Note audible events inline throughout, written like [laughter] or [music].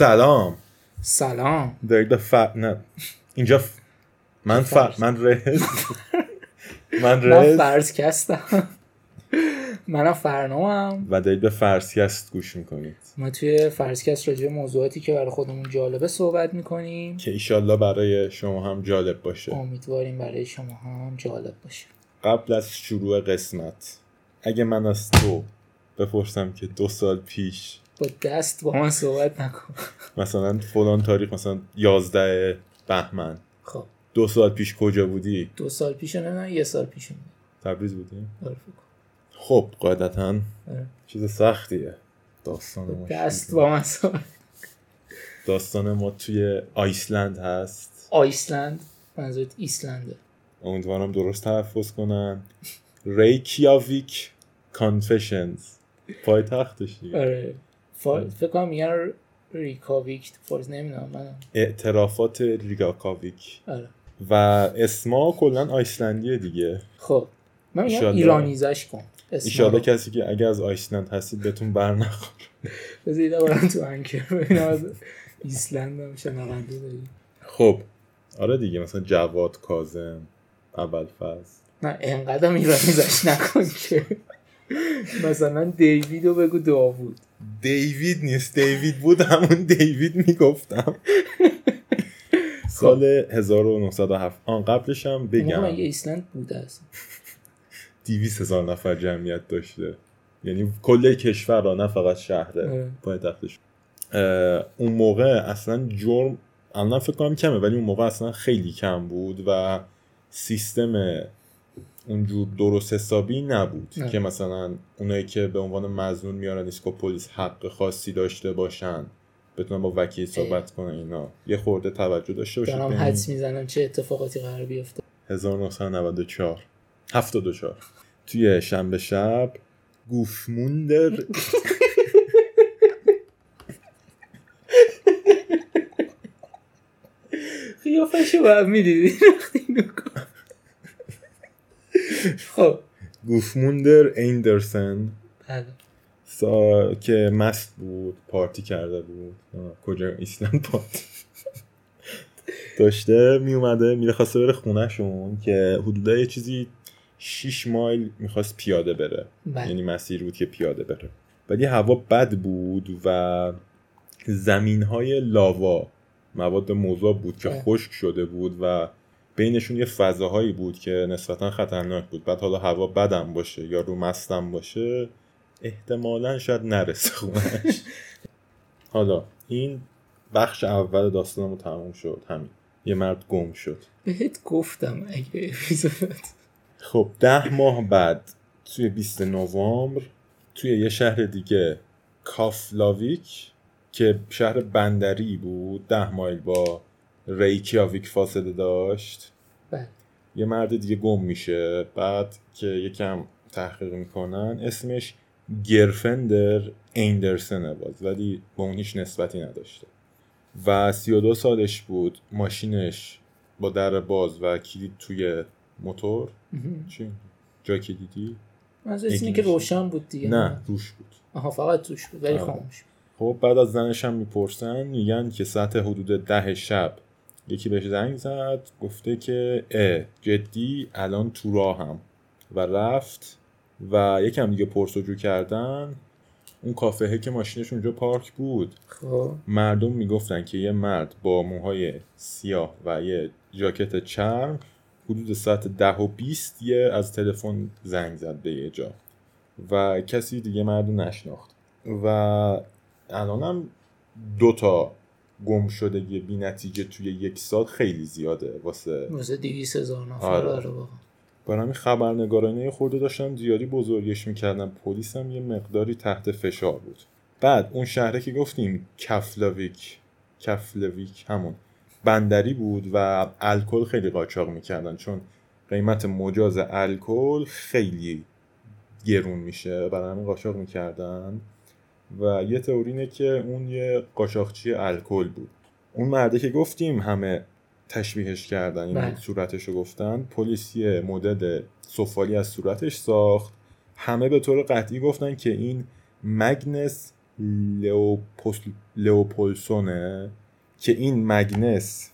سلام. سلام. دارید به ف... نه. اینجا ف... من ف... من رز [laughs] من من رز فرزکستم [laughs] منم فرنامم. و دارید به فرسیست گوش می‌کنید. ما توی فرزکست راجع به موضوعاتی که برای خودمون جالبه صحبت می‌کنیم. که ایشالله برای شما هم جالب باشه. امیدواریم برای شما هم جالب باشه. قبل از شروع قسمت اگه من از تو بپرسم که دو سال پیش با دست با من صحبت نکن. مثلا فلان تاریخ مثلا 11 بهمن. خب. دو سال پیش کجا بودی؟ دو سال پیش نه یه سال پیش تبریز بودی؟ آره،. خب قاعدتا آره. چیز سختیه. داستان ما دست. با داستان ما توی آیسلند هست. آیسلند منظورت ایسلنده. امیدوارم درست تلفظ کنم ریکیاویک کانفشنز پای تختش دیگه. آره. فا... فکر کنم میگن ریکاویک فارز نمی‌دونم من اعترافات ریگاکاویک آره. و اسما کلا آیسلندیه دیگه. خب. من. ایرانیزش کن. رو. کسی که اگه از آیسلند هستید بهتون بر نخور. بذار یه برم تو انکر ببینم از ایسلند هم شنونده داری خب. آره دیگه مثلا جواد کازم اول فاز نه انقدر ایرانیزش نکن که. مثلا دیوید رو بگو داوود. دیوید نیست. دیوید بود همون دیوید می‌گفتم. سال 1907 آن قبلش هم بگم. مگه ایسلند بوده است [laughs] 200 هزار نفر جمعیت داشته. یعنی کل کشور را نه فقط شهره اه. پایتختش. اون موقع اصلا جرم الان فکر کنم کمه ولی اون موقع اصلا خیلی کم بود و سیستم اونجور درست حسابی نبود نه. که مثلا اونایی که به عنوان مزنون میارن ایسکو پلیس حق خاصی داشته باشن. بتونن با وکیل صحبت کنن اینا. یه خورده توجه داشته باشید دارم حدس می‌زنم چه اتفاقاتی قرار بیفته. 1994 74 توی شنبه شب گوفموندر. قیافشو باید می‌دیدی. وقتی. [laughs] خب. گوفموندر ایندرسن. بله. سا... که مست بود پارتی کرده بود. کجا؟ ایسلند پارتی. [laughs] داشته می اومده میره خواسته بره خونهشون که حدودا یه چیزی 6 مایل می‌خواست پیاده بره. بله. یعنی مسیر بود که پیاده بره. ولی هوا بد بود و زمین های لاوا مواد مذاب بود که اه. خشک شده بود و بینشون یه فضاهایی بود که نسبتا خطرناک بود. بعد حالا هوا بدم باشه یا رو مستم باشه احتمالا شاید نرسه خونش. حالا این بخش اول داستانمو تموم شد. همین. یه مرد گم شد. بهت گفتم اگه اپیزود. خب ده ماه بعد توی 20 نوامبر توی یه شهر دیگه کافلاویک که شهر بندری بود ده مایل با ریکیاویک فاصله داشت. بله. یه مرد دیگه گم میشه. بعد که یکم تحقیق می‌کنن اسمش گرفندر ایندرسنه باز ولی با اون هیچ نسبتی نداشته و 32 سالش بود ماشینش با در باز و کلید توی موتور. چی؟ جا کلیدی؟ اینه یکی که. روشن بود دیگه نه روش بود آها فقط توش بود ولی آره. خاموش خب بعد از زنش هم می‌پرسن میگن که ساعت حدود ده شب یکی بهش زنگ زد گفته که اه جدی الان تو راهم و رفت و یکم دیگه پرسجو کردن اون کافهه که ماشینش اونجا پارک بود. خب. مردم می‌گفتن که یه مرد با موهای سیاه و یه ژاکت چرم حدود ساعت ده و بیست یه از تلفن زنگ زد به یه جا و کسی دیگه مرد نشناخت. و الانم دو تا گم شدگی بی نتیجه توی یک سال خیلی زیاده واسه واسه 200 هزار نفر آره. برای همین خبرنگارانه خورده داشتن زیادی بزرگش می‌کردن پلیس هم یه مقداری تحت فشار بود. بعد اون شهره که گفتیم کفلاویک کفلویک همون. بندری بود و الکل خیلی قاچاق می‌کردن چون قیمت مجاز الکل خیلی گرون میشه. برای همین قاچاق می‌کردن. و یه تئوری اینه که اون یه قاچاقچی الکل بود. اون مرده که گفتیم همه تشبیهش کردن این بله. صورتش رو گفتن. پلیس یه مدد سفالی از صورتش ساخت. همه به طور قطعی گفتن که این مگنس لئوپوس- لئوپولسونه که این مگنس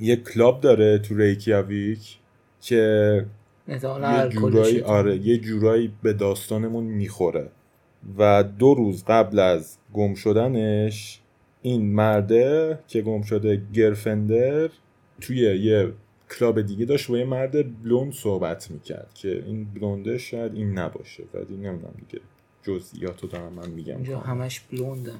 یه کلاب داره تو ریکیاویک که یه جورایی آره یه جورایی به داستانمون می‌خوره. و دو روز قبل از گم شدنش این مرده که گم شده گرفندر توی یه کلاب دیگه داشت با یه مرد بلوند صحبت می‌کرد که این بلونده شاید این نباشه ولی نمی‌دونم دیگه. جزئیات رو دارم من میگم. اینجا همش بلوندن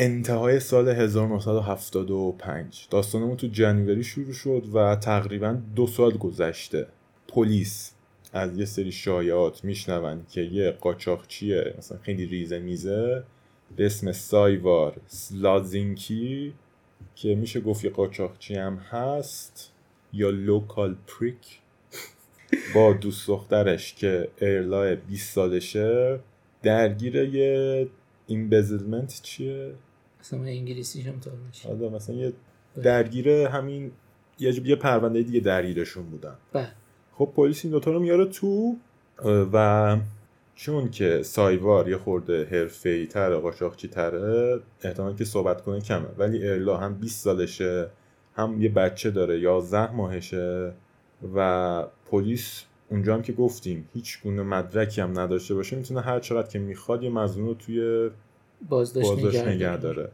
انتهای سال 1975 داستانمون تو جنوری شروع شد و تقریبا دو سال گذشته. پلیس از یه سری شایعات میشنون که یه قاچاقچیه مثلا خیلی ریزه میزه به اسم سایوار سلازینکی. که میشه گفت یه قاچاقچی هم هست یا local prick با دوست دخترش که ارلا 20 سالشه درگیر یه embezzlement چیه؟ اصلا من انگلیسیش هم حالا مثلا یه درگیر همین یه یه پرونده دیگه درگیرشون بودن. بله. خب پلیس این دوتا رو میاره تو و چون که سایوار یه خورده حرفه‌ای تره قاچاقچی تره احتمال که صحبت کنه کمه. ولی ارلا هم 20 سالشه هم یه بچه داره 11 ماهشه و پلیس اونجا هم که گفتیم هیچ گونه مدرکی هم نداشته باشه می‌تونه هر چقدر که می‌خواد یه مظنون رو توی بازداشت, بازداشت نگه داره.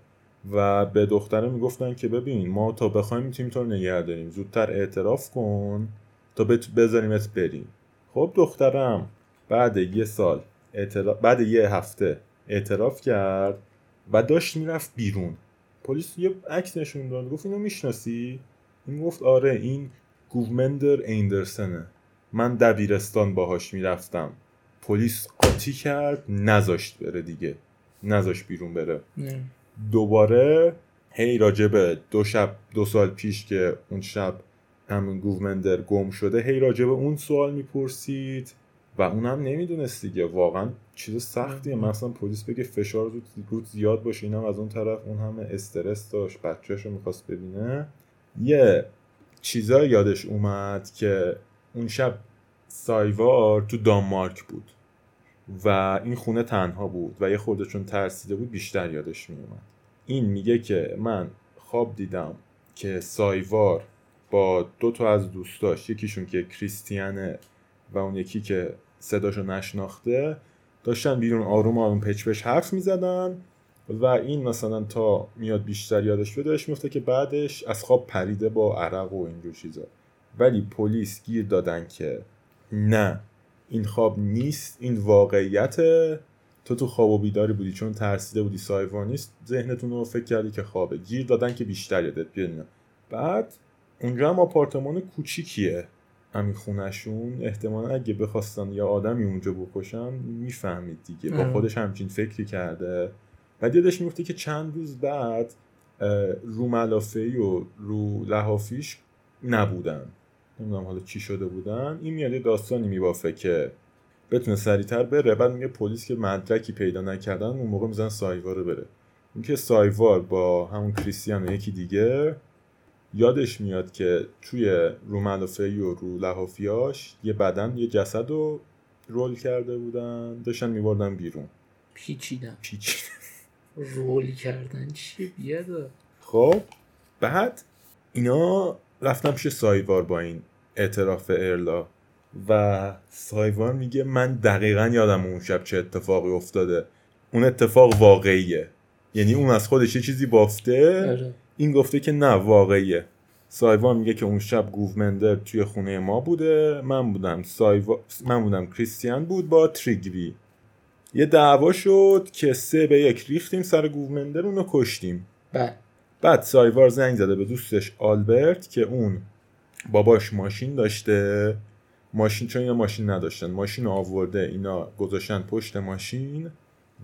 و به دختره می‌گفتن که ببین ما تا بخوایم می‌تونیم تو رو نگه داریم زودتر اعتراف کن تا بذاریمت بریم. خب دخترم بعد یه سال اعتراف بعد یه هفته اعتراف کرد و داشت می‌رفت بیرون. پلیس یه عکس نشون داد گفت اینو می‌شناسی؟ این گفت آره این گوومندر ایندرسنه. من دبیرستان باهاش می‌رفتم. پلیس قاطی کرد نذاشت بره دیگه. نذاشت بیرون بره. نه. دوباره هی راجبه دو شب دو سال پیش که اون شب همون گوومندر گم شده هی راجبه اون سوال می‌پرسید. و اونم نمی‌دونست دیگه. واقعا چیز سختیه. مثلا پلیس بگه فشار رو رود زیاد باشه. اینم از اون طرف اون همه استرس داشت. بچهش رو می‌خواست ببینه. یه چیزا یادش اومد که اون شب سایوار تو دانمارک بود و این خونه تنها بود و یه خورده چون ترسیده بود بیشتر یادش میومد این میگه که من خواب دیدم که سایوار با دو تا از دوستاش یکیشون که کریستیانه و اون یکی که صداشو نشناخته داشتن بیرون آروم آروم پچ پچ حرف می‌زدن و این مثلا تا میاد بیشتر یادش داشت میفته که بعدش از خواب پریده با عرق و اینجور چیزا. ولی پلیس گیر دادن که نه این خواب نیست این واقعیته. تو تو خواب و بیداری بودی چون ترسیده بودی سایوار نیست ذهنتون رو فکر کردی که خوابه. گیر دادن که بیشتر یادت بیاد. بعد اونجا هم آپارتمان کوچیکیه. همین خونشون احتمالا اگه بخواستن یا آدمی اونجا بکشن می‌فهمید دیگه. با. خودش همچین فکری کرده. بعد یادش میفته که چند روز بعد رو ملافه‌ای و رو لحافیش نبودن. نمی‌دونم حالا چی شده بودن. این میاد یه داستانی میبافه که بتونه سریعتر بره. بعد میگه پلیس که مدرکی پیدا نکردن اون موقع میزن سایوار رو بره. اینکه سایوار با همون کریستیان و یکی دیگه یادش میاد که توی رو ملافه‌ای و رو لحافیاش یه بدن یه جسد رو رول کرده بودن. داشتن میبردن بیرون. پیچیدم پیچ رول کردن چی؟ بیادا خب بعد اینا رفتن پیش سایوار با این اعتراف ارلا. و سایوار میگه من دقیقا یادم اون شب چه اتفاقی افتاده. اون اتفاق واقعیه. یعنی اون از خودش یه چیزی بافته. آره. این گفته که نه واقعیه. سایوان میگه که اون شب گوومندر توی خونه ما بوده. من بودم سایوا... من بودم کریستیان بود با تریگوی. یه دعوا شد که سه به یک ریختیم سر گوومندر اونو کشتیم. بله. بعد سایوار زنگ زده به دوستش آلبرت که اون باباش ماشین داشته. ماشین چون اینا ماشین نداشتن. ماشین آورده اینا گذاشتن پشت ماشین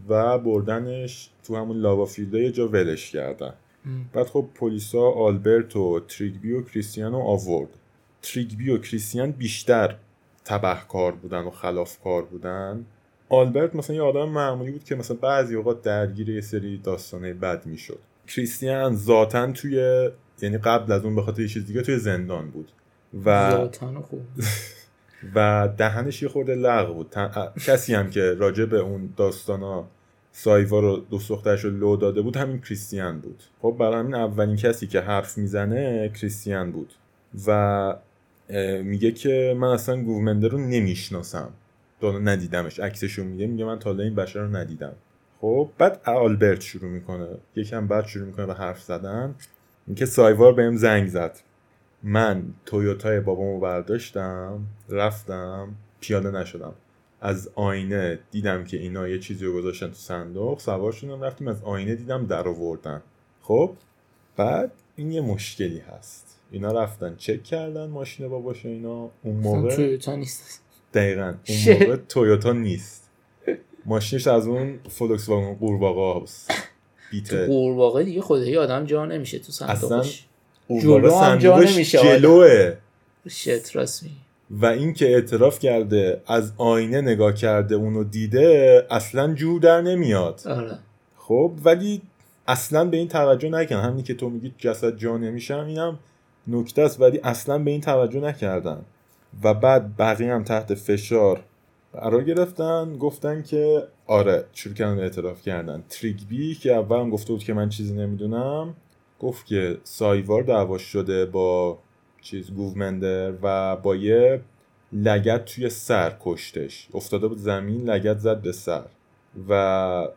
و بردنش تو همون لاوافیلده یه جا ولش کردن. بعد خب پلیسا آلبرت و تریگبی و کریستیان رو آورد. تریگبی و کریستیان بیشتر تبهکار بودن و خلافکار بودن. آلبرت مثلا یه آدم معمولی بود که مثلا بعضی اوقات درگیر یه سری داستانه بد می‌شد. کریستیان ذاتا توی یعنی قبل از اون به خاطر یه چیز دیگه توی زندان بود. و ذاتن خوب. [laughs] و دهنش یه خورده لغ بود. تن- کسی هم که راجع به اون داستانا سایوا رو دو دخترش رو لو داده بود همین کریستیان بود. خب برای همین اولین کسی که حرف می‌زنه کریستیان بود. و میگه که من اصلا گوومنده رو نمی‌شناسم. تا ندیدمش. عکسشو میگه میگه من تا این بشر رو ندیدم. خب بعد آلبرت شروع می‌کنه. یکم بعد شروع می‌کنه به حرف زدن. اینکه سایوار بهم زنگ زد. من تویوتای بابامو برداشتم رفتم پیاده نشدم. از آینه دیدم که اینا یه چیزی رو گذاشتن تو صندوق سوار شدم رفتیم از آینه دیدم در آوردن. خب بعد این یه مشکلی هست. اینا رفتن چک کردن ماشین باباش اینا. اون موقع تویوتا نیست. دقیقا. اون. موقع تویوتا نیست. ماشینش از اون فولکس واگن قورباغه هست تو بیته قورباغه دیگه خدایی آدم جا نمیشه تو صندوقش. قورباغه جلو هم جا نمیشه. جلوه. شت و اینکه اعتراف کرده از آینه نگاه کرده اونو دیده اصلا جور در نمیاد. آره. خب ولی اصلا به این توجه نکردن. همین که تو میگی جسد جا نمیشم اینم نکته است ولی اصلا به این توجه نکردن. و بعد بقیه هم تحت فشار قرار گرفتن گفتن که آره شروع کردن اعتراف کردن. تریگبی که اول هم گفته بود که من چیزی نمی‌دونم گفت که سایوار دعواش شده با چیز گوومندر و با یه لگت توی سر کشتش. افتاده بود زمین لگت زد به سر. و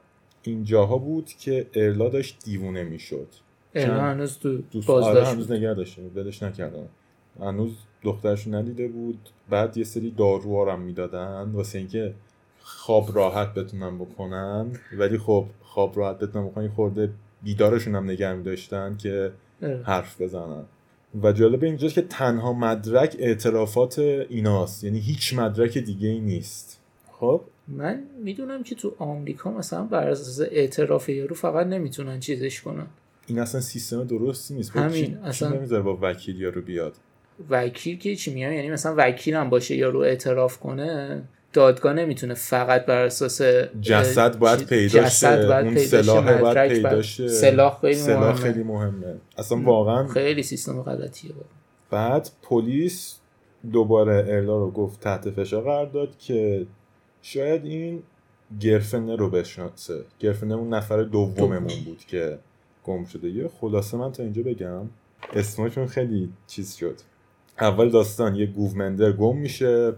اینجاها بود که ارلا داشت دیوونه می‌شد. چند- هنوز تو آره بازداشت هنوز. نگه داشته ولش نکردن هنوز دخترش ندیده بود. بعد یه سری داروها هم می‌دادن. واسه اینکه خواب راحت بتونن بکنن. ولی خب خواب راحت بتونن بکنن. خورده بیدارشون هم نگه میداشتن که آره. حرف بزنن. و جالب اینجاست که تنها مدرک اعترافات ایناست. یعنی هیچ مدرک دیگه ای نیست. خب؟ من می‌دونم که تو آمریکا مثلا بر اساس اعتراف یارو فقط نمی‌تونن چیزش کنن. این اصلا سیستم درستی نیست. همین، اصلا- نمی‌ذاره با وکیل یارو بیاد؟ وکیل که چی میگم یعنی مثلا وکیل هم باشه یارو اعتراف کنه. دادگاه نمی‌تونه فقط بر اساس جسد باید پیدا جسد شه. باید اون سلاح باید پیدا شه. سلاح خیلی سلاح مهمه. خیلی مهمه. اصلا واقعا خیلی سیستم غلطیه. بابا. بعد پلیس دوباره ارلا رو گفت تحت فشار قرار داد که شاید این گرفنه رو بشناسه. گرفنه اون نفر دوممون بود که گم شده. یه خلاصه من تا اینجا بگم. اسمشون خیلی چیز شد. اول داستان یه گوومندر گم میشه.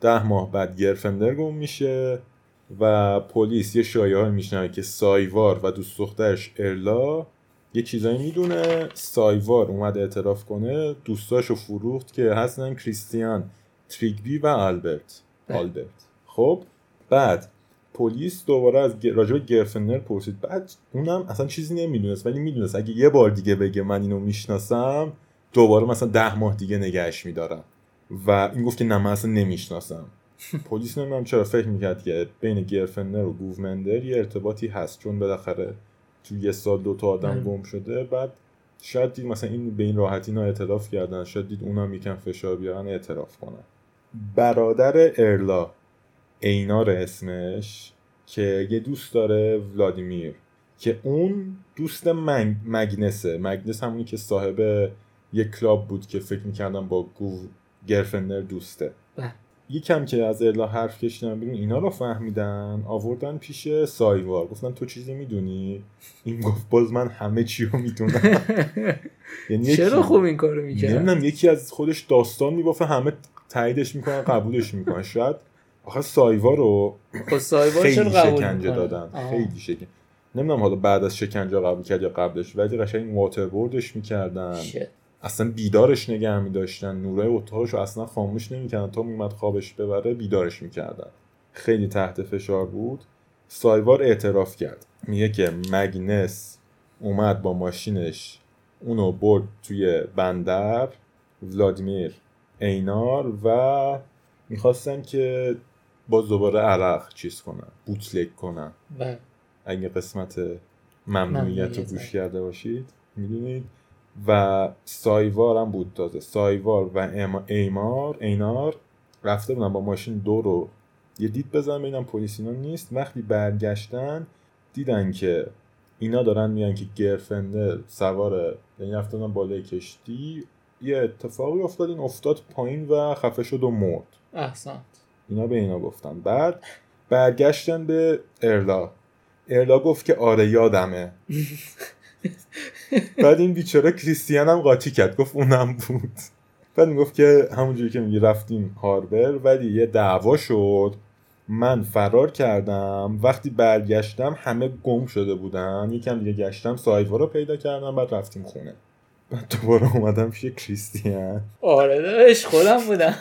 ده ماه بعد گرفندر گم میشه و پلیس یه شایعه میشنوه که سایوار و دوست دخترش ارلا یه چیزایی می‌دونه. سایوار اومد اعتراف کنه دوستاشو فروخت که هستن کریستیان تریگبی و آلبرت. بله. آلبرت. خب بعد پلیس دوباره از به گرفنر پرسید. بعد اونم اصلا چیزی نمی‌دونست ولی می‌دونست اگه یه بار دیگه بگه من اینو می‌شناسم دوباره مثلا ده ماه دیگه نگهش میدارم. و این گفت که نه من اصلا نمی‌شناسم. پلیس نمی‌دونم چرا فکر می‌کرد که بین گرفنر و گوومندر یه ارتباطی هست چون بالاخره تو یه سال دو تا آدم. گم شده. بعد شاید دید مثلا این به این راحتی اینا اعتراف کردن شاید دید اونم یکم فشار بیارن اعتراف کنن. برادر ارلا اینار اسمش که یه دوست داره ولادیمیر که اون دوست مگ... مگنسه. مگنس همونی که صاحب یه کلاب بود که فکر می‌کردم با گو گرفندر دوسته بله. یکم که از ارلا حرف کشیدن بیرون اینا رو فهمیدن آوردن پیش سایوار گفتن تو چیزی می‌دونی این گفت باز من همه چی رو می‌دونم [laughs] یعنی چرا خوب این کارو می‌کرد نمی‌دونم یکی از خودش داستان میبافه همه تاییدش می‌کنن قبولش می‌کنن شاید آخه سایوا رو خب خیلی شکنجه؟ دادن. خیلی شکنجه نمی‌دونم حالا بعد از شکنجه قبول کرد یا قبلش ولی قشنگ واتربوردش می‌کردن شت. اصلا بیدارش نگه میداشتن. نورای اتاقش رو اصلا خاموش نمی‌کردن. تا میومد خوابش ببره بیدارش می‌کردن. خیلی تحت فشار بود. سایوار اعتراف کرد. میگه که مگنس اومد با ماشینش اونو برد توی بندر ولادیمیر اینار و می‌خواستن که باز دوباره عرق چیز کنن بوتلک کنن. بله. اگه قسمت ممنوعیت رو. گوش کرده باشید می‌دونید؟ و سایوار هم بود تازه. سایوار و ایمار اینار رفته بودن با ماشین دو رو یه دید بزن ببینم پلیس اینا نیست. وقتی برگشتن دیدن که اینا دارن میان که گرفنده سوار یعنی رفتن بالای کشتی. یه اتفاقی افتاد این افتاد پایین و خفه شد و مرد. احسنت. اینا به اینا گفتن. بعد برگشتن به ارلا. ارلا گفت که آره یادمه. [laughs] بعد این بیچاره کریستیان هم قاطی کرد. گفت اونم بود. بعد می‌گفت که همونجوری که میگی رفتیم هاربر ولی یه دعوا شد. من فرار کردم. وقتی برگشتم همه گم شده بودن. یکم دیگه گشتم سایوا رو پیدا کردم بعد رفتیم خونه. بعد دوباره اومدم پیش کریستیان. آره داشت خودم بودم.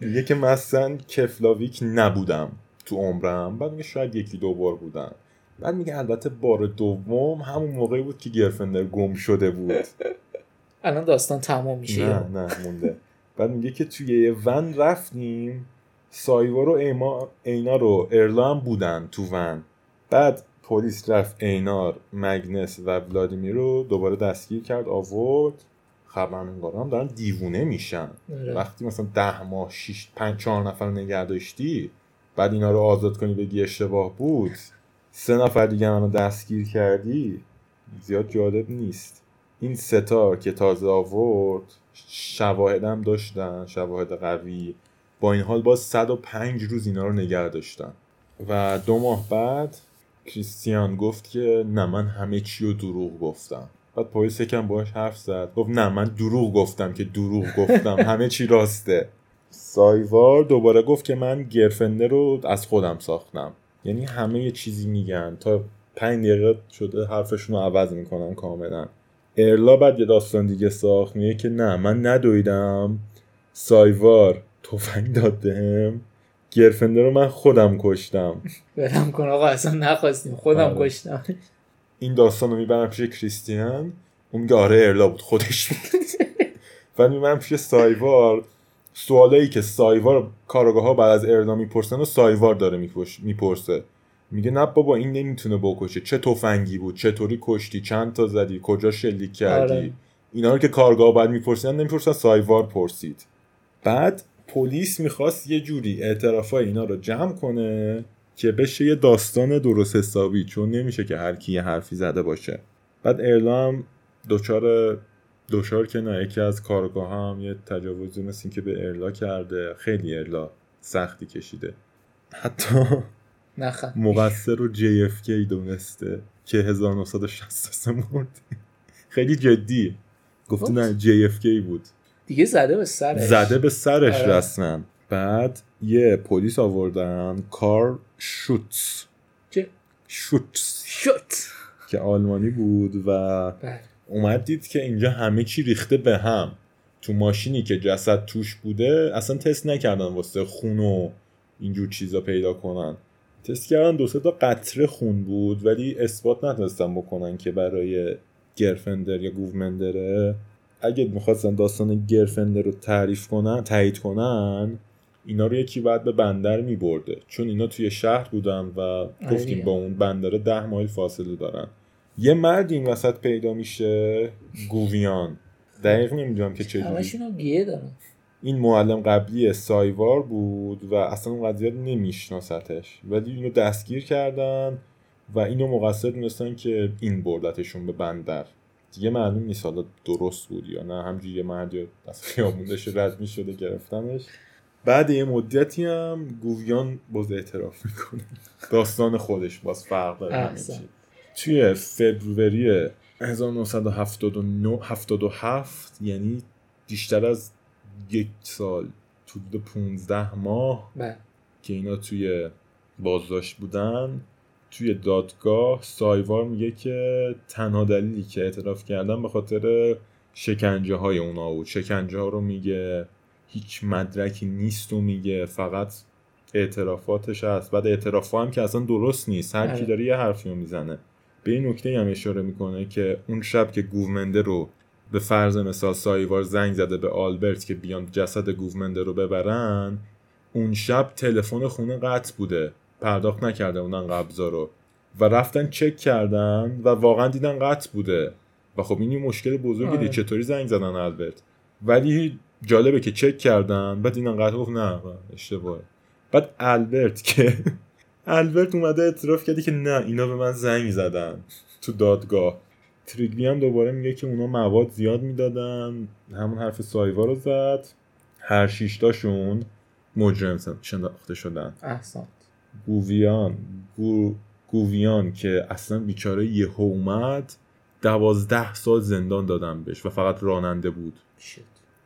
میگه که مثلا کفلاویک نبودم تو عمرم. بعد میگه شاید یکی دو بار بودم. بعد میگه البته بار دوم همون موقعی بود که گرفندر گم شده بود. [laughs] الان داستان تمام میشه. نه نه مونده. بعد میگه که توی یه ون رفتیم سایوا رو ایما اینا رو ارلا هم بودن تو ون. بعد پلیس رفت اینار مگنس و ولادیمیر رو دوباره دستگیر کرد آورد. خبرنگارا هم دارن دیوونه میشن. آره. وقتی مثلا ده ماه شیش پنج چهار نفر نگه داشتی بعد اینا رو آزاد کنی بگی اشتباه بود. سه نفر دیگه منو دستگیر کردی زیاد جالب نیست. این ستا که تازه آورد شواهدم داشتن شواهد قوی. با این حال باز 105 روز اینا رو نگه داشتن. و دو ماه بعد کریستیان گفت که نه من همه چی رو دروغ گفتم. بعد پلیس یکم باش حرف زد. گفت نه من دروغ گفتم که دروغ گفتم. [laughs] همه چی راسته. سایوار دوباره گفت که من گرفنده رو از خودم ساختم. یعنی همه یه چیزی میگن. تا پنج دقیقه شده حرفشون رو عوض می‌کنن کاملا. ارلا بعد یه داستان دیگه ساخت. میگه که نه من ندویدم. سایوار تفنگ داد بهم گرفنده رو من خودم کشتم. [laughs] برم کن آقا اصلا نخواستیم. خودم آره. کشتم. این داستان رو می‌برم پیش کریستیان اون میگه آره ارلا بود خودش بود و می‌برم پیش سایوار. سوالایی که سایوار کارگاه ها بعد از ارلا می‌پرسن و سایوار داره میپرس- می‌پرسه. میگه نه بابا این نمی‌تونه بکشه. چه تفنگی بود؟ چطوری کشتی؟ چند تا زدی؟ کجا شلیک کردی؟ آره. اینا رو که کارگاه بعد میپرسیدن نمی‌پرسن سایوار پرسید. بعد پلیس می‌خواست یه جوری اعترافای اینا رو جمع کنه که بشه یه داستان درست حسابی چون نمیشه که هر کی یه حرفی زده باشه. بعد ارلا هم دچار دچار که نه یکی از کارگاه هم یه تجاوزی مثل این که به ارلا کرده. خیلی ارلا سختی کشیده. حتی مقصر رو JFK دونسته که 1963 مرد. خیلی جدی. گفته نه JFK بود. دیگه زده به سرش. زده به سرش آره. رسما. بعد یه پلیس آوردن کار شوتس. چه؟ شوتس. شد که آلمانی بود و بله. اومد دید که اینجا همه چی ریخته به هم. تو ماشینی که جسد توش بوده اصلا تست نکردن واسه خون و اینجور چیزا پیدا کنن. تست کردن دو تا قطره خون بود ولی اثبات نتونستن بکنن که برای گرفندر یا گوومندره. اگه می‌خواستن داستان گرفندر رو تعریف کنن تایید کنن اینا رو یکی بعد به بندر میبرده. چون اینا توی شهر بودن و گفتیم دیگه. با اون بندر ده مایل فاصله دارن. یه مرد این وسط پیدا میشه؟ گوویان. دقیق نمی‌دونم که چجوری. گیه دارن. این معلم قبلی سایوار بود و اصلا اون قضیه نمیشناستش ولی اینو دستگیر کردن و اینو مقصر دونستن که این بردتشون به بندر. دیگه معلوم نیست حالا درست بود یا نه. همجوری یه مردی از خیابون داشته رد می‌شده گرفتنش. بعد یه مدتی هم گویان باز اعتراف می‌کنه. داستان خودش باز فرق داره. توی فبروری 1979 77 یعنی بیشتر از یک سال تو حدود 15 ماه بله. که اینا توی بازداشت بودن توی دادگاه سایوار میگه که تنها دلیلی که اعتراف کردن به خاطر شکنجه های اونا بود. شکنجه ها رو میگه هیچ مدرکی نیست و میگه فقط اعترافاتش هست. بعد اعتراف هم که اصلا درست نیست. هر کی آره. داره یه حرفی رو می‌زنه. به این نکته هم اشاره می‌کنه که اون شب که گوومنده رو به فرض مثال سایوار زنگ زده به آلبرت که بیان جسد گوومنده رو ببرن اون شب تلفن خونه قطع بوده. پرداخت نکرده بودن قبضا رو. و رفتن چک کردن و واقعا دیدن قطع بوده. و خب این یه مشکل بزرگی آره. چطوری زنگ زدن آلبرت؟ ولی جالبه که چک کردن بعد دیدن قطع گفت نه اشتباهه. بعد البرت که البرت اومده اعتراف کرده که نه اینا به من زنگ زدن تو دادگاه. تریگبی هم دوباره میگه که اونا مواد زیاد می‌دادن. همون حرف سایوا رو زد. هر شیشتاشون مجرم شناخته شدن. احسان گوویان گو... گوویان که اصلا بیچاره یهو اومد دوازده سال زندان دادن بهش و فقط راننده بود. شت.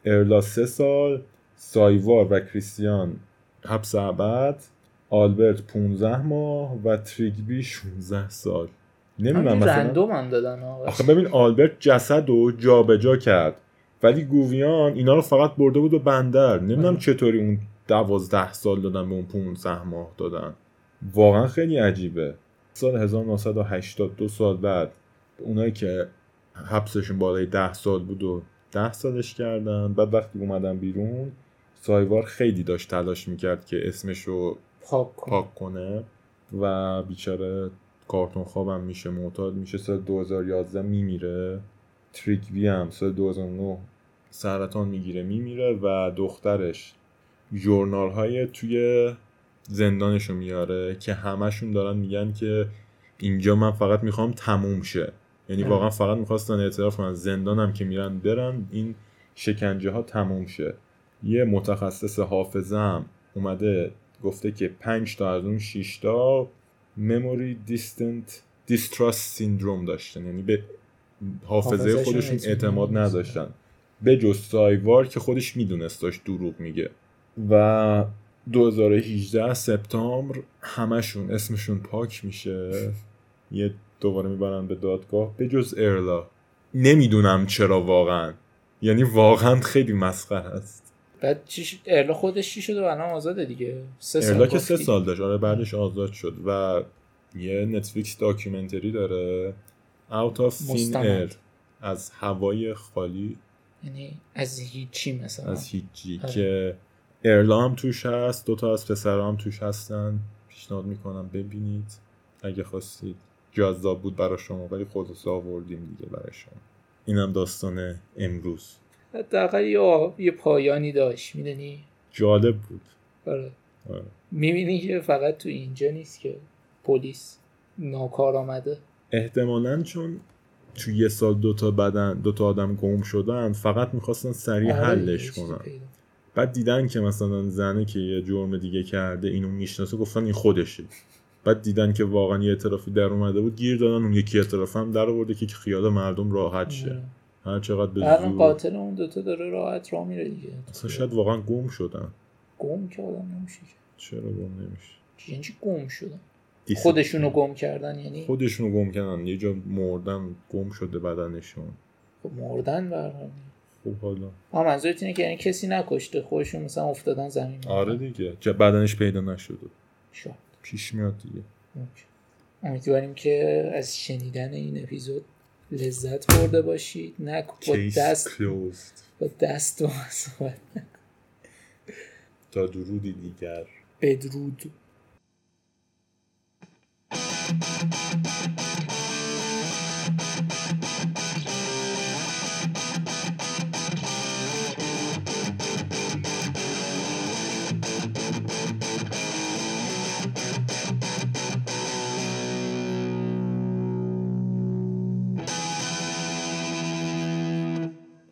ارلا سه سال سایوار و کریستیان حبس ابد. آلبرت 15 ماه و تریگبی 16 سال. نمی‌دونم مثلا رندوم هم دادن آقا. آخه ببین آلبرت جسد رو جابجا کرد. ولی گوویان اینا رو فقط برده بود به بندر. نمی‌دونم. چطوری اون دوازده سال دادن به اون 15 ماه دادن. واقعا خیلی عجیبه. سال 1980 دو سال بعد اونایی که حبسشون بالای ده سال بود و ده سالش کردن بعد وقتی اومدن بیرون سایوار خیلی داشت تلاش می‌کرد که اسمش رو پاک پاک کنه و بیچاره کارتون خوابم میشه معتاد میشه. سال 2011 میمیره. تریکوی هم سال 2009 سرطان می‌گیره میمیره و دخترش جورنال های توی زندانشو میاره که همشون دارن میگن که اینجا من فقط می‌خوام تموم شه. یعنی. واقعا فقط می‌خواستن اعتراف کنن. زندانم که میرن برن این شکنجه ها تموم شه. یه متخصص حافظه هم اومده گفته که پنج تا از اون 6 تا memory distant distrust syndrome داشتن. یعنی به حافظه خودشون اعتماد. نداشتن به جز سایوار که خودش می‌دونست داشت دروغ میگه. و 2018 سپتامبر همشون اسمشون پاک میشه. یه دوباره می‌برن به دادگاه. به جز ارلا. نمی‌دونم چرا واقعا. یعنی واقعا خیلی مسخره است. بعد چی. ارلا خودش چی شد و الان آزاده دیگه؟ سه سال ارلا که سه. سال داشت. آره بعدش آزاد شد و یه نتفلیکس داکیومنتری داره. Out of Thin. Air. از هوای خالی. یعنی از هیچی مثلا. از هیچی آره. که ارلا هم توش هست دوتا از پسرها هم توش هستن. پیشنهاد می‌کنم ببینید. اگه خواستید. جذاب بود برای شما ولی خلاصه آوردیم دیگه برای شما. اینم داستان امروز. حداقل یه یه پایانی داشت می‌دونی؟ جالب بود. آره. آره. می‌بینی که فقط تو اینجا نیست که پلیس ناکار آمده. احتمالا چون تو یه سال دوتا بدن دوتا آدم گم شدن فقط می‌خواستن سریع آره، حلش کنن. پیدا. بعد دیدن که مثلا زنه که یه جرم دیگه کرده اینو می‌شناسه گفتن این خودشه. بعد دیدن که واقعا یه اعترافی در اومده بود گیر دادن اون یکی اعتراف هم در آورده که خیال مردم راحت شه. آره. هر چقدر به الان زور. قاتل اون دوتا داره راحت راه میره دیگه. اصلا شاید واقعا گم شدن. گم که آدم نمیشه. چرا گم نمیشه؟ یعنی چی گم شدن؟ خودشونو گم کردن یعنی؟ خودشونو گم کردن. یه جا مردن گم شده بدنشون. خب مردن برنامه خب حالا. ها منظورت اینه که یعنی کسی نکشته خودشون مثلا افتادن زمین. آره دیگه. جا بدنش پیدا نشده. شاید. پیش میاد دیگه. امیدواریم که از شنیدن این اپیزود لذت برده باشید. نه با دست closed. با دست تا درودی دیگر. بدرود.